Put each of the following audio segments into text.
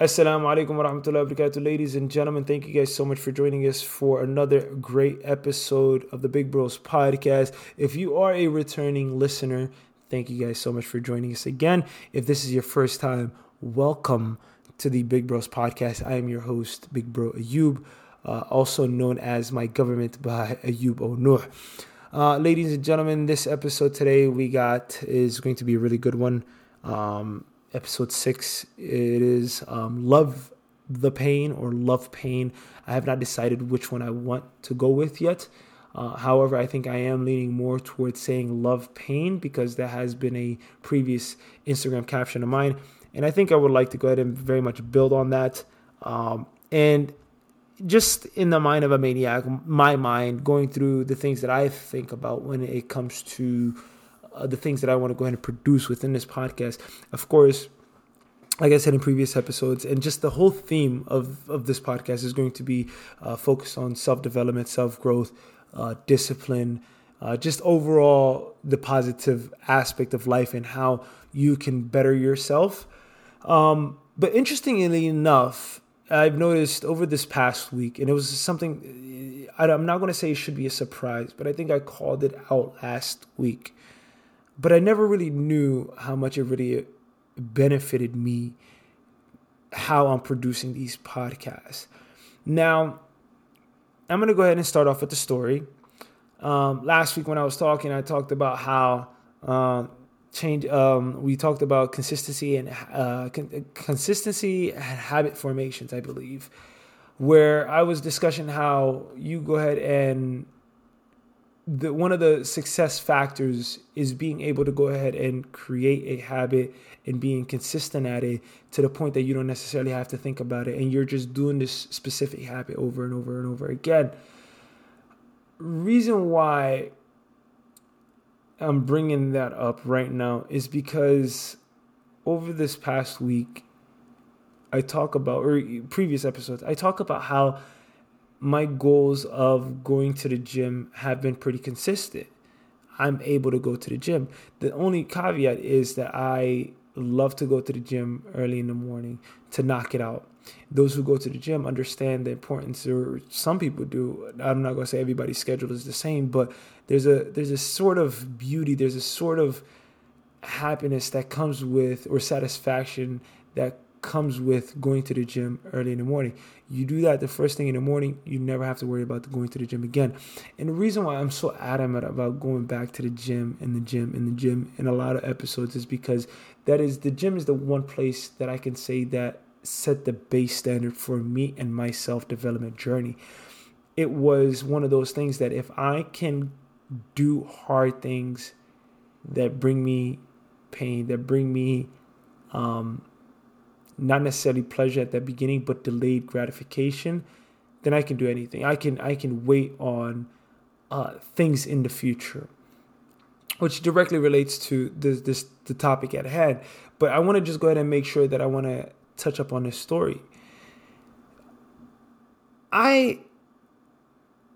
Assalamu alaikum wa rahmatullahi wa barakatuh. Ladies and gentlemen, thank you guys so much for joining us for another great episode of the Big Bros podcast. If you are a returning listener, thank you guys so much for joining us again. If this is your first time, welcome to the Big Bros podcast. I am your host, Big Bro Ayub, uh, also known as my government by Ayub Onur. Uh, ladies and gentlemen, this episode today we got is going to be a really good one. Um, episode six. It is um, Love the Pain or Love Pain. I have not decided which one I want to go with yet. Uh, however, I think I am leaning more towards saying Love Pain because that has been a previous Instagram caption of mine. And I think I would like to go ahead and very much build on that. Um, and just in the mind of a maniac, my mind going through the things that I think about when it comes to uh, the things that I want to go ahead and produce within this podcast. Of course, like I said in previous episodes, and just the whole theme of, of this podcast is going to be uh, focused on self development, self growth, uh, discipline, uh, just overall the positive aspect of life and how you can better yourself. Um, but interestingly enough, I've noticed over this past week, and it was something I'm not going to say it should be a surprise, but I think I called it out last week but I never really knew how much it really benefited me how I'm producing these podcasts. Now, I'm going to go ahead and start off with the story. Um, last week when I was talking, I talked about how um, change. Um, we talked about consistency and uh, con- consistency and habit formations, I believe, where I was discussing how you go ahead and the one of the success factors is being able to go ahead and create a habit and being consistent at it to the point that you don't necessarily have to think about it and you're just doing this specific habit over and over and over again. Reason why i'm bringing that up right now is because over this past week i talk about or previous episodes i talk about how my goals of going to the gym have been pretty consistent. I'm able to go to the gym. The only caveat is that I love to go to the gym early in the morning to knock it out. Those who go to the gym understand the importance, or some people do. I'm not going to say everybody's schedule is the same, but there's a there's a sort of beauty, there's a sort of happiness that comes with or satisfaction that comes with going to the gym early in the morning. You do that the first thing in the morning, you never have to worry about going to the gym again. And the reason why I'm so adamant about going back to the gym and the gym and the gym in a lot of episodes is because that is the gym is the one place that I can say that set the base standard for me and my self development journey. It was one of those things that if I can do hard things that bring me pain, that bring me um, not necessarily pleasure at the beginning, but delayed gratification, then I can do anything. I can I can wait on uh, things in the future, which directly relates to this, this the topic at hand. But I want to just go ahead and make sure that I want to touch up on this story. I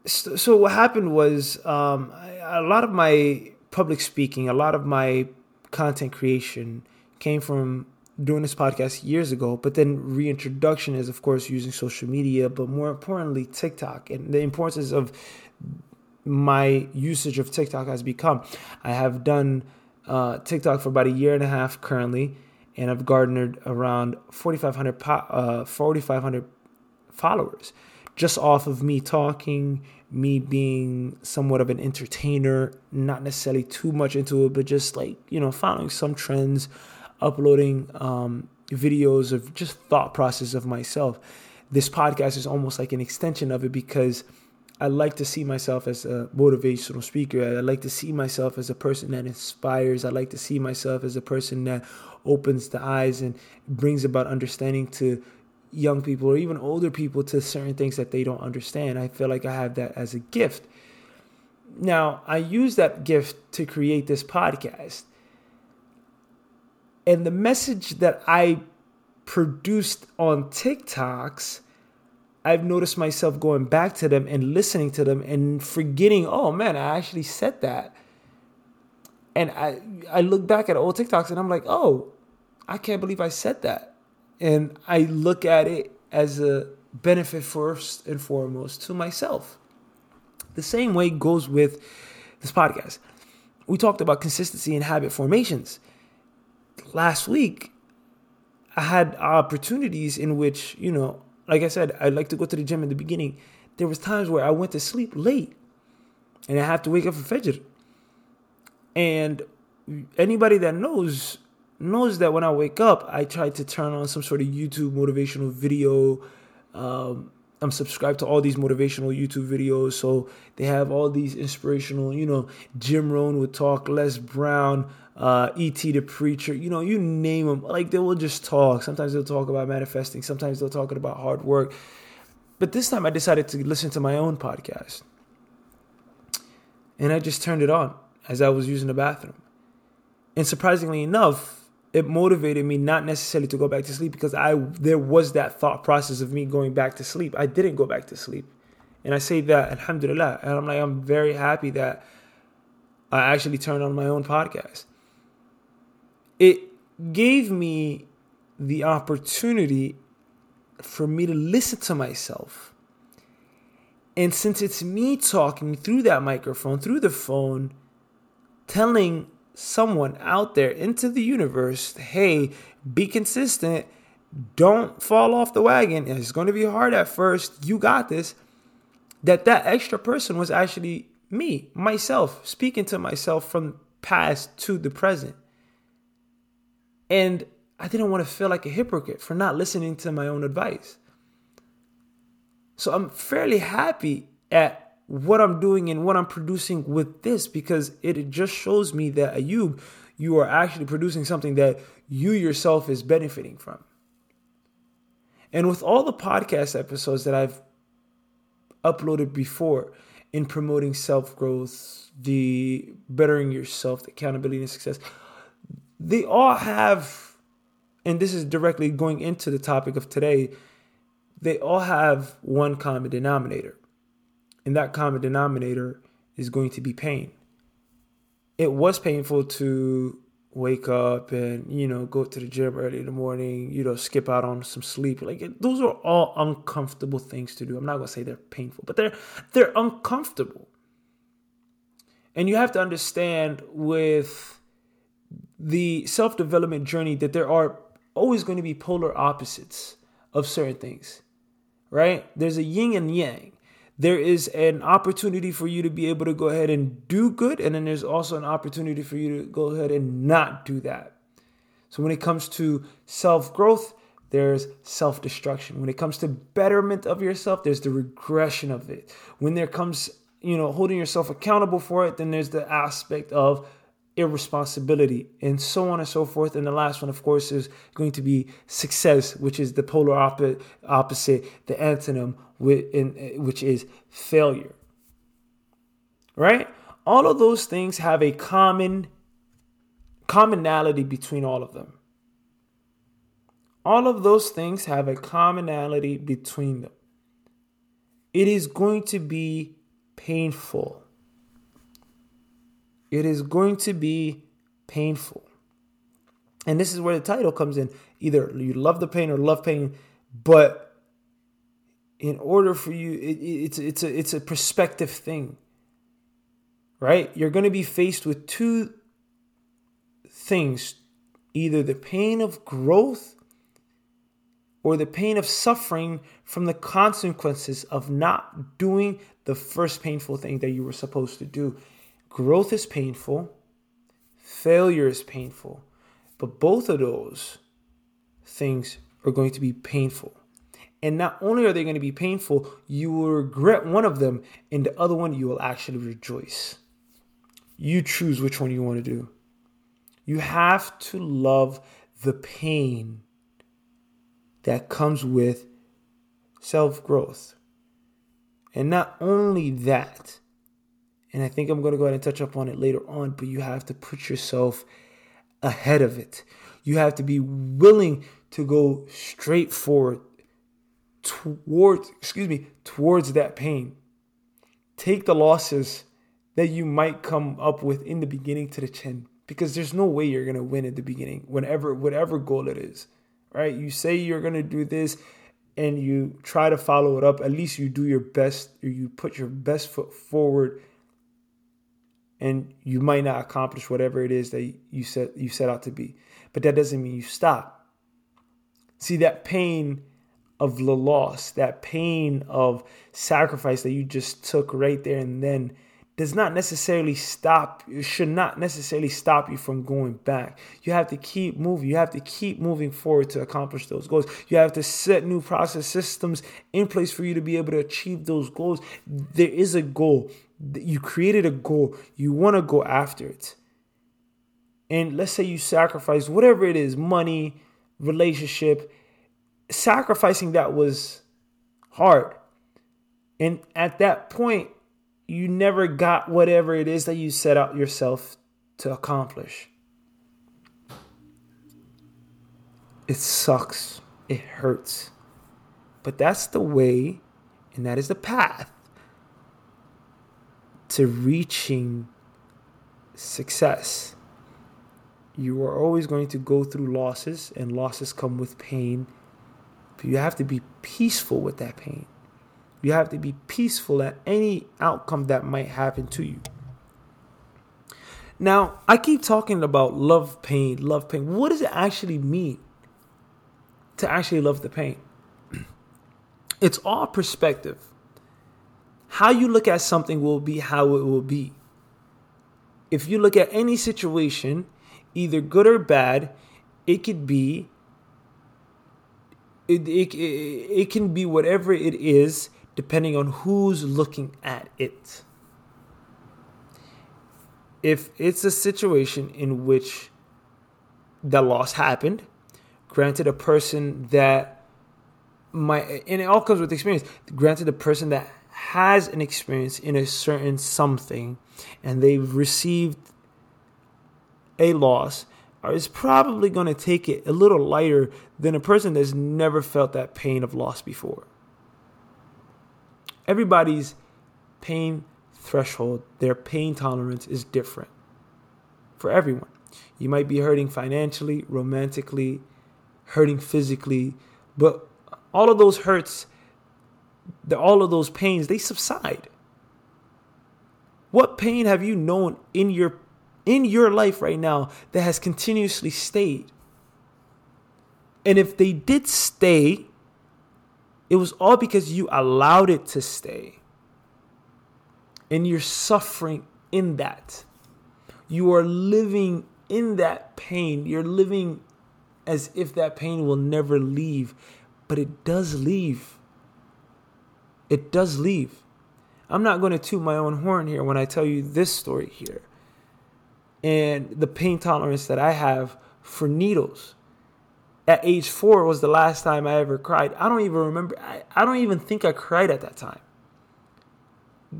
so what happened was um, a lot of my public speaking, a lot of my content creation came from doing this podcast years ago, but then reintroduction is, of course, using social media, but more importantly, TikTok and the importance of my usage of TikTok has become. I have done uh, TikTok for about a year and a half currently, and I've garnered around 4,500 uh, 4,500 followers just off of me talking, me being somewhat of an entertainer, not necessarily too much into it, but just like, you know, following some trends uploading um, videos of just thought process of myself. This podcast is almost like an extension of it because I like to see myself as a motivational speaker. I like to see myself as a person that inspires. I like to see myself as a person that opens the eyes and brings about understanding to young people or even older people to certain things that they don't understand. I feel like I have that as a gift. Now, I use that gift to create this podcast. And the message that I produced on TikToks, I've noticed myself going back to them and listening to them and forgetting, oh man, I actually said that. And I I look back at old TikToks and I'm like, oh, I can't believe I said that. And I look at it as a benefit first and foremost to myself. The same way goes with this podcast. We talked about consistency and habit formations. Last week, I had opportunities in which, you know, like I said, I'd like to go to the gym in the beginning. There was times where I went to sleep late and I have to wake up for Fajr. And anybody that knows knows that when I wake up, I try to turn on some sort of YouTube motivational video. Um, I'm subscribed to all these motivational YouTube videos, so they have all these inspirational, you know, Jim Rohn would talk, Les Brown, uh, E.T. the Preacher, you know, you name them. Like they will just talk. Sometimes they'll talk about manifesting, sometimes they'll talk about hard work. But this time I decided to listen to my own podcast. And I just turned it on as I was using the bathroom. And surprisingly enough, it motivated me not necessarily to go back to sleep because I there was that thought process of me going back to sleep. I didn't go back to sleep. And I say that alhamdulillah. And I'm like, I'm very happy that I actually turned on my own podcast. It gave me the opportunity for me to listen to myself. And since it's me talking through that microphone, through the phone, telling someone out there into the universe, hey, be consistent. Don't fall off the wagon. It's going to be hard at first. You got this. That that extra person was actually me, myself, speaking to myself from past to the present. And I didn't want to feel like a hypocrite for not listening to my own advice. So I'm fairly happy at what I'm doing and what I'm producing with this because it just shows me that Ayub, you are actually producing something that you yourself is benefiting from. And with all the podcast episodes that I've uploaded before in promoting self growth, the bettering yourself, the accountability and success, they all have, and this is directly going into the topic of today, they all have one common denominator and that common denominator is going to be pain. It was painful to wake up and you know go to the gym early in the morning you know skip out on some sleep. Like those are all uncomfortable things to do. I'm not going to say they're painful but they're they're uncomfortable. And you have to understand with the self-development journey that there are always going to be polar opposites of certain things right? There's a yin and yang there is an opportunity for you to be able to go ahead and do good, and then there's also an opportunity for you to go ahead and not do that. So when it comes to self growth, there's self destruction. When it comes to betterment of yourself, there's the regression of it. When there comes, you know, holding yourself accountable for it, then there's the aspect of irresponsibility and so on and so forth. And the last one, of course, is going to be success, which is the polar opposite, the antonym, eh, which is failure. Right? All of those things have a common commonality between all of them. All of those things have a commonality between them. It is going to be painful it is going to be painful. And this is where the title comes in. Either you love the pain or love pain, but in order for you, it, it's it's a it's a perspective thing, right? You're going to be faced with two things: either the pain of growth or the pain of suffering from the consequences of not doing the first painful thing that you were supposed to do. Growth is painful, failure is painful, but both of those things are going to be painful. And not only are they going to be painful, you will regret one of them, and the other one you will actually rejoice. You choose which one you want to do. You have to love the pain that comes with self growth. And not only that, and I think I'm going to go ahead and touch up on it later on, but you have to put yourself ahead of it. You have to be willing to go straight forward towards, excuse me, towards that pain. Take the losses that you might come up with in the beginning to the chin because there's no way you're going to win at the beginning whenever whatever goal it is right? You say you're going to do this and you try to follow it up. At least you do your best you put your best foot forward and you might not accomplish whatever it is that you set you set out to be. But that doesn't mean you stop. See that pain of the loss, that pain of sacrifice that you just took right there and then does not necessarily stop, it should not necessarily stop you from going back. You have to keep moving. You have to keep moving forward to accomplish those goals. You have to set new process systems in place for you to be able to achieve those goals. There is a goal. You created a goal. You want to go after it. And let's say you sacrifice whatever it is money, relationship, sacrificing that was hard. And at that point, you never got whatever it is that you set out yourself to accomplish. It sucks. It hurts. But that's the way and that is the path to reaching success. You are always going to go through losses, and losses come with pain. But you have to be peaceful with that pain. You have to be peaceful at any outcome that might happen to you. Now, I keep talking about love pain, love pain. What does it actually mean to actually love the pain? It's all perspective. How you look at something will be how it will be. If you look at any situation, either good or bad, it could be it, it, it, can be whatever it is depending on who's looking at it. If it's a situation in which the loss happened, granted a person that might, and it all comes with experience, granted a person that has an experience in a certain something and they've received a loss is probably going to take it a little lighter than a person that's never felt that pain of loss before everybody's pain threshold, their pain tolerance is different for everyone. You might be hurting financially, romantically, hurting physically, but all of those hurts, the, all of those pains, they subside. What pain have you known in your in your life right now that has continuously stayed? And if they did stay, it was all because you allowed it to stay. And you're suffering in that. You are living in that pain. You're living as if that pain will never leave. But it does leave. It does leave. I'm not going to toot my own horn here when I tell you this story here. And the pain tolerance that I have for needles at age four was the last time I ever cried. I don't even remember. I, I don't even think I cried at that time.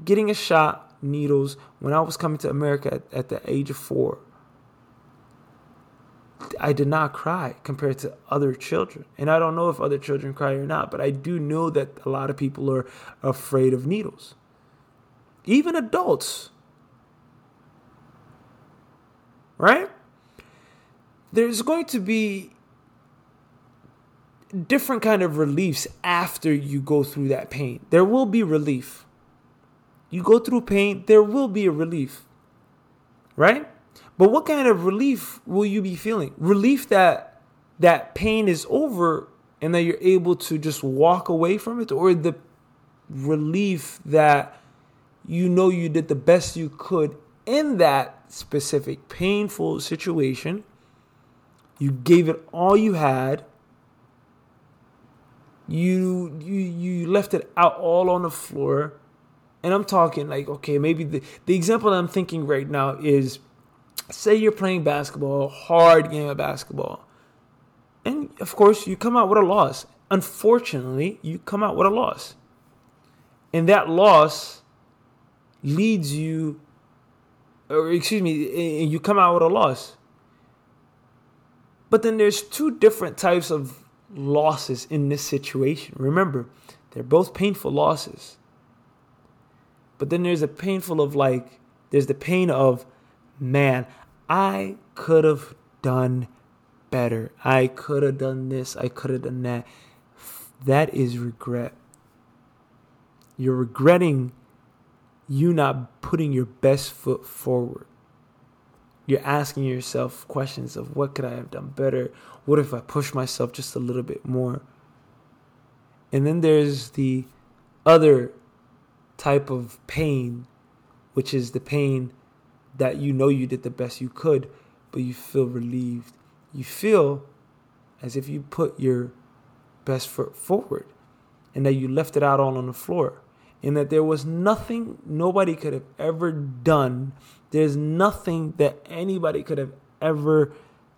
Getting a shot, needles, when I was coming to America at, at the age of four, I did not cry compared to other children. And I don't know if other children cry or not, but I do know that a lot of people are afraid of needles. Even adults. Right? There's going to be different kind of reliefs after you go through that pain. There will be relief. You go through pain, there will be a relief. Right? But what kind of relief will you be feeling? Relief that that pain is over and that you're able to just walk away from it or the relief that you know you did the best you could in that specific painful situation. You gave it all you had you you you left it out all on the floor and i'm talking like okay maybe the, the example i'm thinking right now is say you're playing basketball hard game of basketball and of course you come out with a loss unfortunately you come out with a loss and that loss leads you or excuse me you come out with a loss but then there's two different types of losses in this situation. Remember, they're both painful losses. But then there's a painful of like, there's the pain of, man, I could have done better. I could have done this. I could have done that. That is regret. You're regretting you not putting your best foot forward. You're asking yourself questions of what could I have done better? What if I push myself just a little bit more? And then there's the other type of pain, which is the pain that you know you did the best you could, but you feel relieved. You feel as if you put your best foot forward and that you left it out all on the floor and that there was nothing nobody could have ever done. There's nothing that anybody could have ever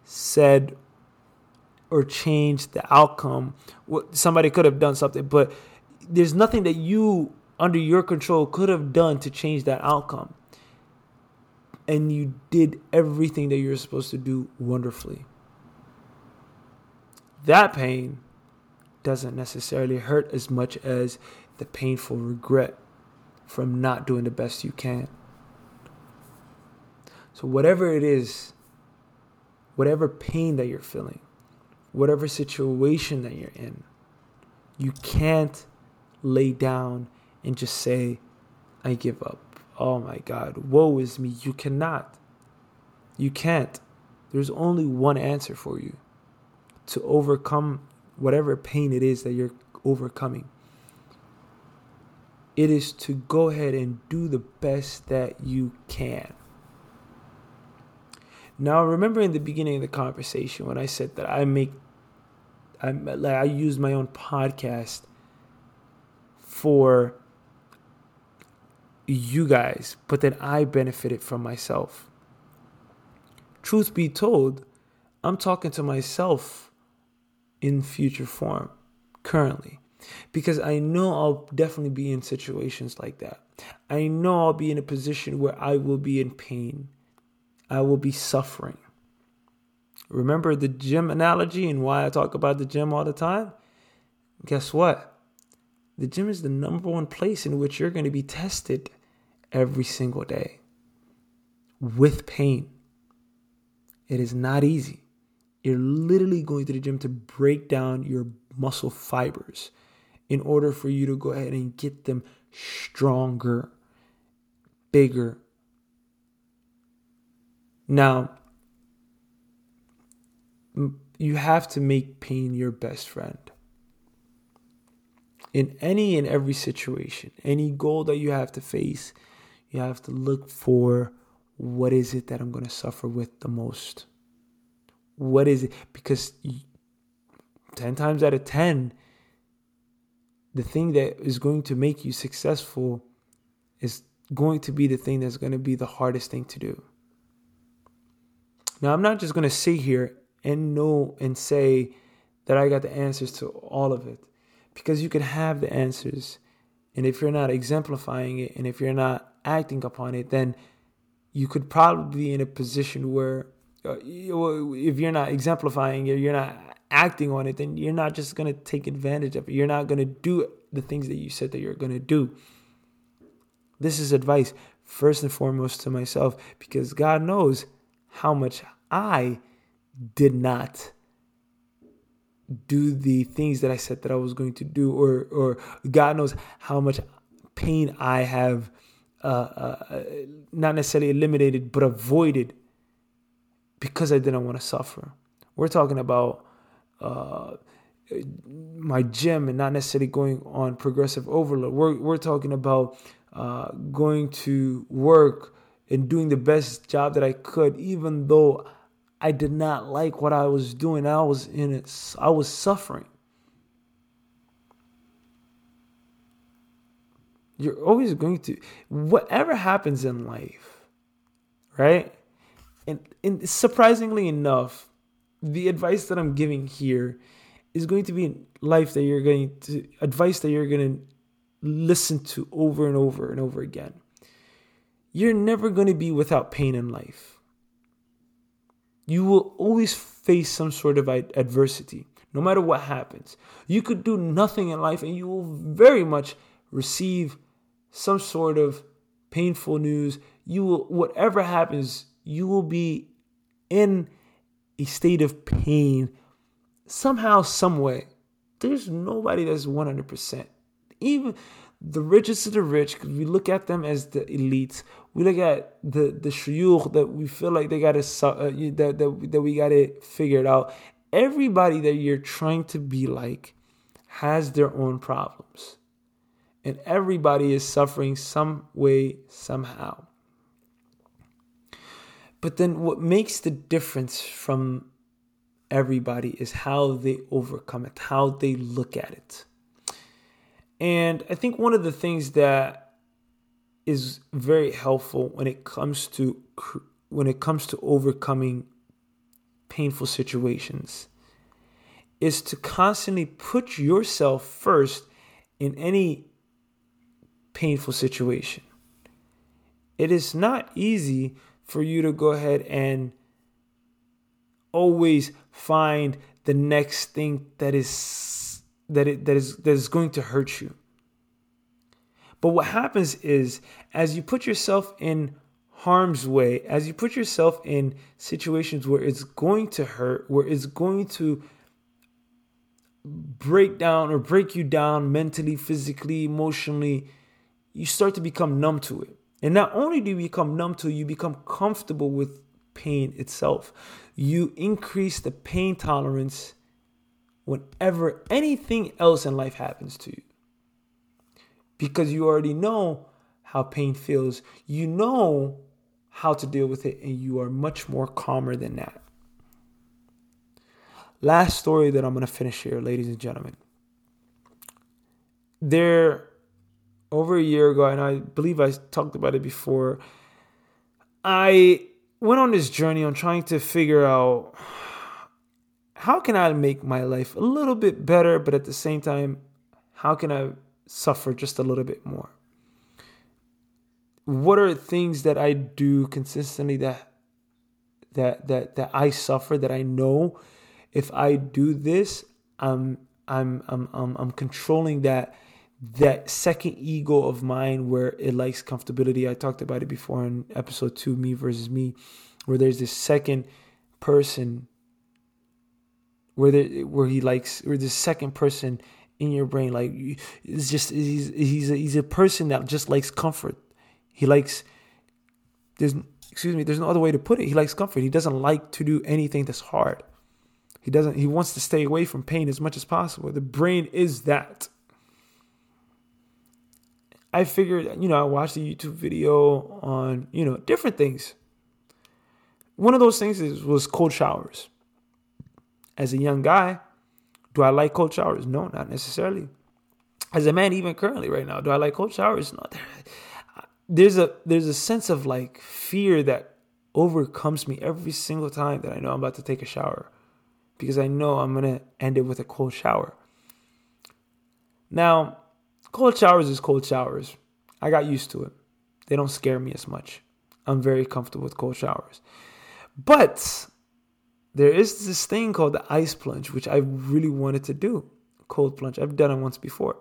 said or changed the outcome. Somebody could have done something, but there's nothing that you, under your control, could have done to change that outcome. And you did everything that you're supposed to do wonderfully. That pain doesn't necessarily hurt as much as the painful regret from not doing the best you can. So, whatever it is, whatever pain that you're feeling, whatever situation that you're in, you can't lay down and just say, I give up. Oh my God, woe is me. You cannot. You can't. There's only one answer for you to overcome whatever pain it is that you're overcoming. It is to go ahead and do the best that you can. Now, remember in the beginning of the conversation when I said that I make, I like I use my own podcast for you guys, but then I benefited from myself. Truth be told, I'm talking to myself in future form currently because I know I'll definitely be in situations like that. I know I'll be in a position where I will be in pain, I will be suffering. Remember the gym analogy and why I talk about the gym all the time? Guess what? The gym is the number one place in which you're going to be tested every single day with pain. It is not easy. You're literally going to the gym to break down your muscle fibers in order for you to go ahead and get them stronger, bigger. Now, you have to make pain your best friend. In any and every situation, any goal that you have to face, you have to look for what is it that I'm going to suffer with the most? What is it? Because 10 times out of 10, the thing that is going to make you successful is going to be the thing that's going to be the hardest thing to do. Now, I'm not just going to sit here and know and say that I got the answers to all of it because you can have the answers. And if you're not exemplifying it and if you're not acting upon it, then you could probably be in a position where uh, if you're not exemplifying it, you're not acting on it, then you're not just going to take advantage of it. You're not going to do the things that you said that you're going to do. This is advice, first and foremost, to myself, because God knows how much I did not do the things that I said that I was going to do, or or God knows how much pain I have uh, uh, not necessarily eliminated, but avoided because I didn't want to suffer. We're talking about uh, my gym and not necessarily going on progressive overload. We're we're talking about uh, going to work and doing the best job that I could, even though I did not like what I was doing. I was in it. I was suffering. You're always going to whatever happens in life, right? And, and surprisingly enough, the advice that I'm giving here is going to be life that you're going to advice that you're going to listen to over and over and over again. You're never going to be without pain in life. You will always face some sort of adversity, no matter what happens. You could do nothing in life and you will very much receive some sort of painful news. You will, whatever happens, you will be in a state of pain somehow, some way. There's nobody that's 100%. Even the richest of the rich, because we look at them as the elites. We look at the the shuyukh that we feel like they got to uh, that, that that we got it figured out. Everybody that you're trying to be like has their own problems, and everybody is suffering some way somehow. But then, what makes the difference from everybody is how they overcome it, how they look at it. And I think one of the things that is very helpful when it comes to when it comes to overcoming painful situations is to constantly put yourself first in any painful situation. It is not easy for you to go ahead and always find the next thing that is that it that is that is going to hurt you. But what happens is as you put yourself in harm's way, as you put yourself in situations where it's going to hurt, where it's going to break down or break you down mentally, physically, emotionally, you start to become numb to it. And not only do you become numb to it, you become comfortable with pain itself. You increase the pain tolerance whenever anything else in life happens to you. Because you already know how pain feels, you know how to deal with it, and you are much more calmer than that. Last story that I'm going to finish here, ladies and gentlemen. There, over a year ago, and I believe I talked about it before, I went on this journey on trying to figure out how can I make my life a little bit better, but at the same time, how can I suffer just a little bit more? What are things that I do consistently that that that that I suffer that I know if I do this, I'm I'm I'm I'm, I'm controlling that that second ego of mine where it likes comfortability. I talked about it before in episode two, me versus me, where there's this second person where the, where he likes or this second person in your brain like it's just he's he's a, he's a person that just likes comfort. He likes there's excuse me, there's no other way to put it. He likes comfort. He doesn't like to do anything that's hard. He doesn't he wants to stay away from pain as much as possible. The brain is that. I figured, you know, I watched a YouTube video on, you know, different things. One of those things is, was cold showers. As a young guy, do I like cold showers? No, not necessarily. As a man, even currently right now, do I like cold showers? No. There's a there's a sense of like fear that overcomes me every single time that I know I'm about to take a shower. Because I know I'm gonna end it with a cold shower. Now, Cold showers is cold showers. I got used to it. They don't scare me as much. I'm very comfortable with cold showers. But there is this thing called the ice plunge, which I really wanted to do. Cold plunge. I've done it once before.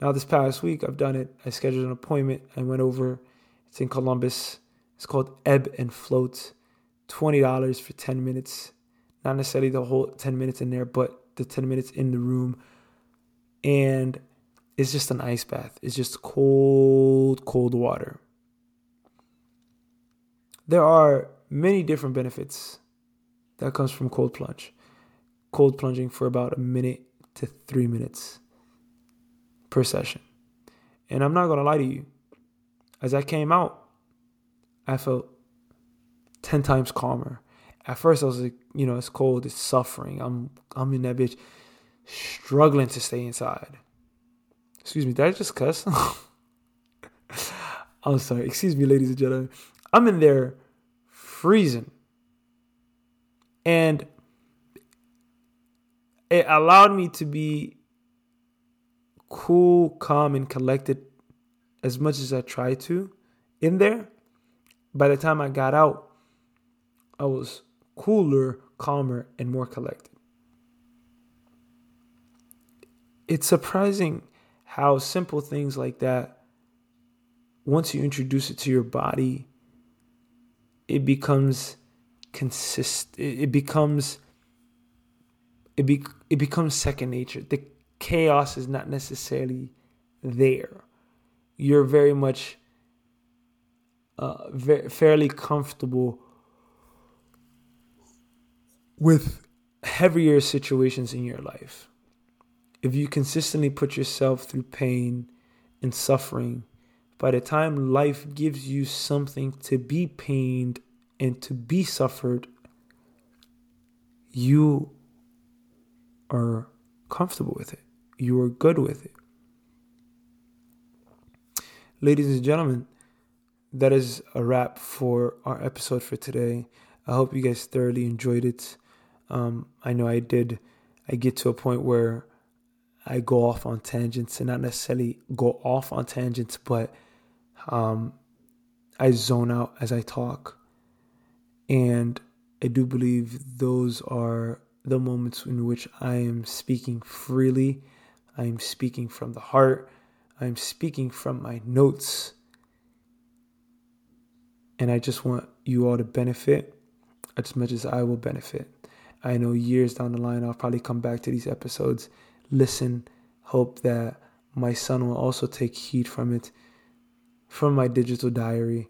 Now, this past week, I've done it. I scheduled an appointment. I went over. It's in Columbus. It's called Ebb and Float. $20 for 10 minutes. Not necessarily the whole 10 minutes in there, but the 10 minutes in the room. And it's just an ice bath. It's just cold, cold water. There are many different benefits that comes from cold plunge. Cold plunging for about a minute to 3 minutes per session. And I'm not going to lie to you. As I came out, I felt 10 times calmer. At first I was like, you know, it's cold, it's suffering. I'm I'm in that bitch struggling to stay inside. Excuse me, did I just cuss? I'm sorry. Excuse me, ladies and gentlemen. I'm in there freezing. And it allowed me to be cool, calm, and collected as much as I tried to in there. By the time I got out, I was cooler, calmer, and more collected. It's surprising how simple things like that, once you introduce it to your body, it becomes consist it, becomes it be it becomes second nature. The chaos is not necessarily there. You're very much uh, very, fairly comfortable with heavier situations in your life. If you consistently put yourself through pain and suffering, by the time life gives you something to be pained and to be suffered, you are comfortable with it. You are good with it. Ladies and gentlemen, that is a wrap for our episode for today. I hope you guys thoroughly enjoyed it. Um, I know I did. I get to a point where I go off on tangents and not necessarily go off on tangents, but um, I zone out as I talk. And I do believe those are the moments in which I am speaking freely. I am speaking from the heart. I am speaking from my notes. And I just want you all to benefit as much as I will benefit. I know years down the line, I'll probably come back to these episodes, listen, hope that my son will also take heed from it, from my digital diary.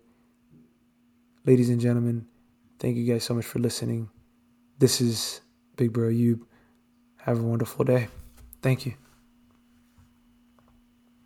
Ladies and gentlemen, thank you guys so much for listening. This is Big Bro Ayub. Have a wonderful day. Thank you.